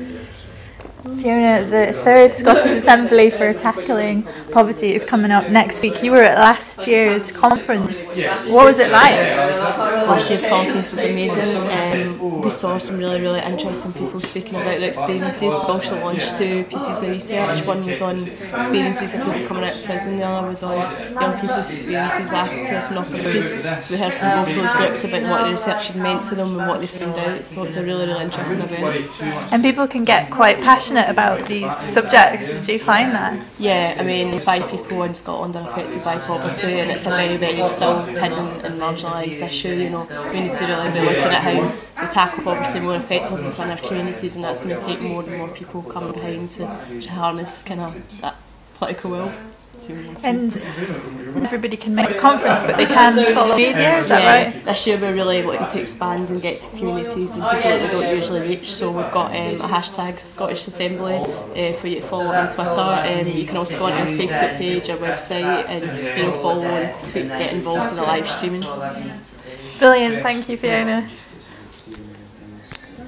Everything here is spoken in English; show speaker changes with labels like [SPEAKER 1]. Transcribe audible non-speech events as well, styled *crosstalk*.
[SPEAKER 1] Yeah, sure. Fiona, the third Scottish Assembly for tackling poverty is coming up next week. You were at last year's conference. What was it like?
[SPEAKER 2] Last year's conference was amazing. Um, we saw some really, really interesting people speaking about their experiences. We also launched two pieces of research. One was on experiences of people coming out of prison, the other was on young people's experiences, access and opportunities. So we heard from both those groups about what the research had meant to them and what they found out. So it was a really, really interesting event.
[SPEAKER 1] And people can get quite passionate about these subjects. Do you find that?
[SPEAKER 2] Yeah, I mean, five people in Scotland are affected by poverty, and it's a very, very still hidden and marginalised issue. You know, we need to really be looking at how we tackle poverty more effectively within our communities, and that's going to take more and more people coming behind to, to harness kind of that political will.
[SPEAKER 1] And everybody can make a conference, but they can *laughs* follow media, is that right?
[SPEAKER 2] This year we're really wanting to expand and get to communities and people that we don't usually reach. So we've got um, a hashtag Scottish Assembly uh, for you to follow on Twitter. Um, you can also go on our Facebook page, our website, and you know follow and tweet, get involved in the live streaming.
[SPEAKER 1] Brilliant, thank you, Fiona.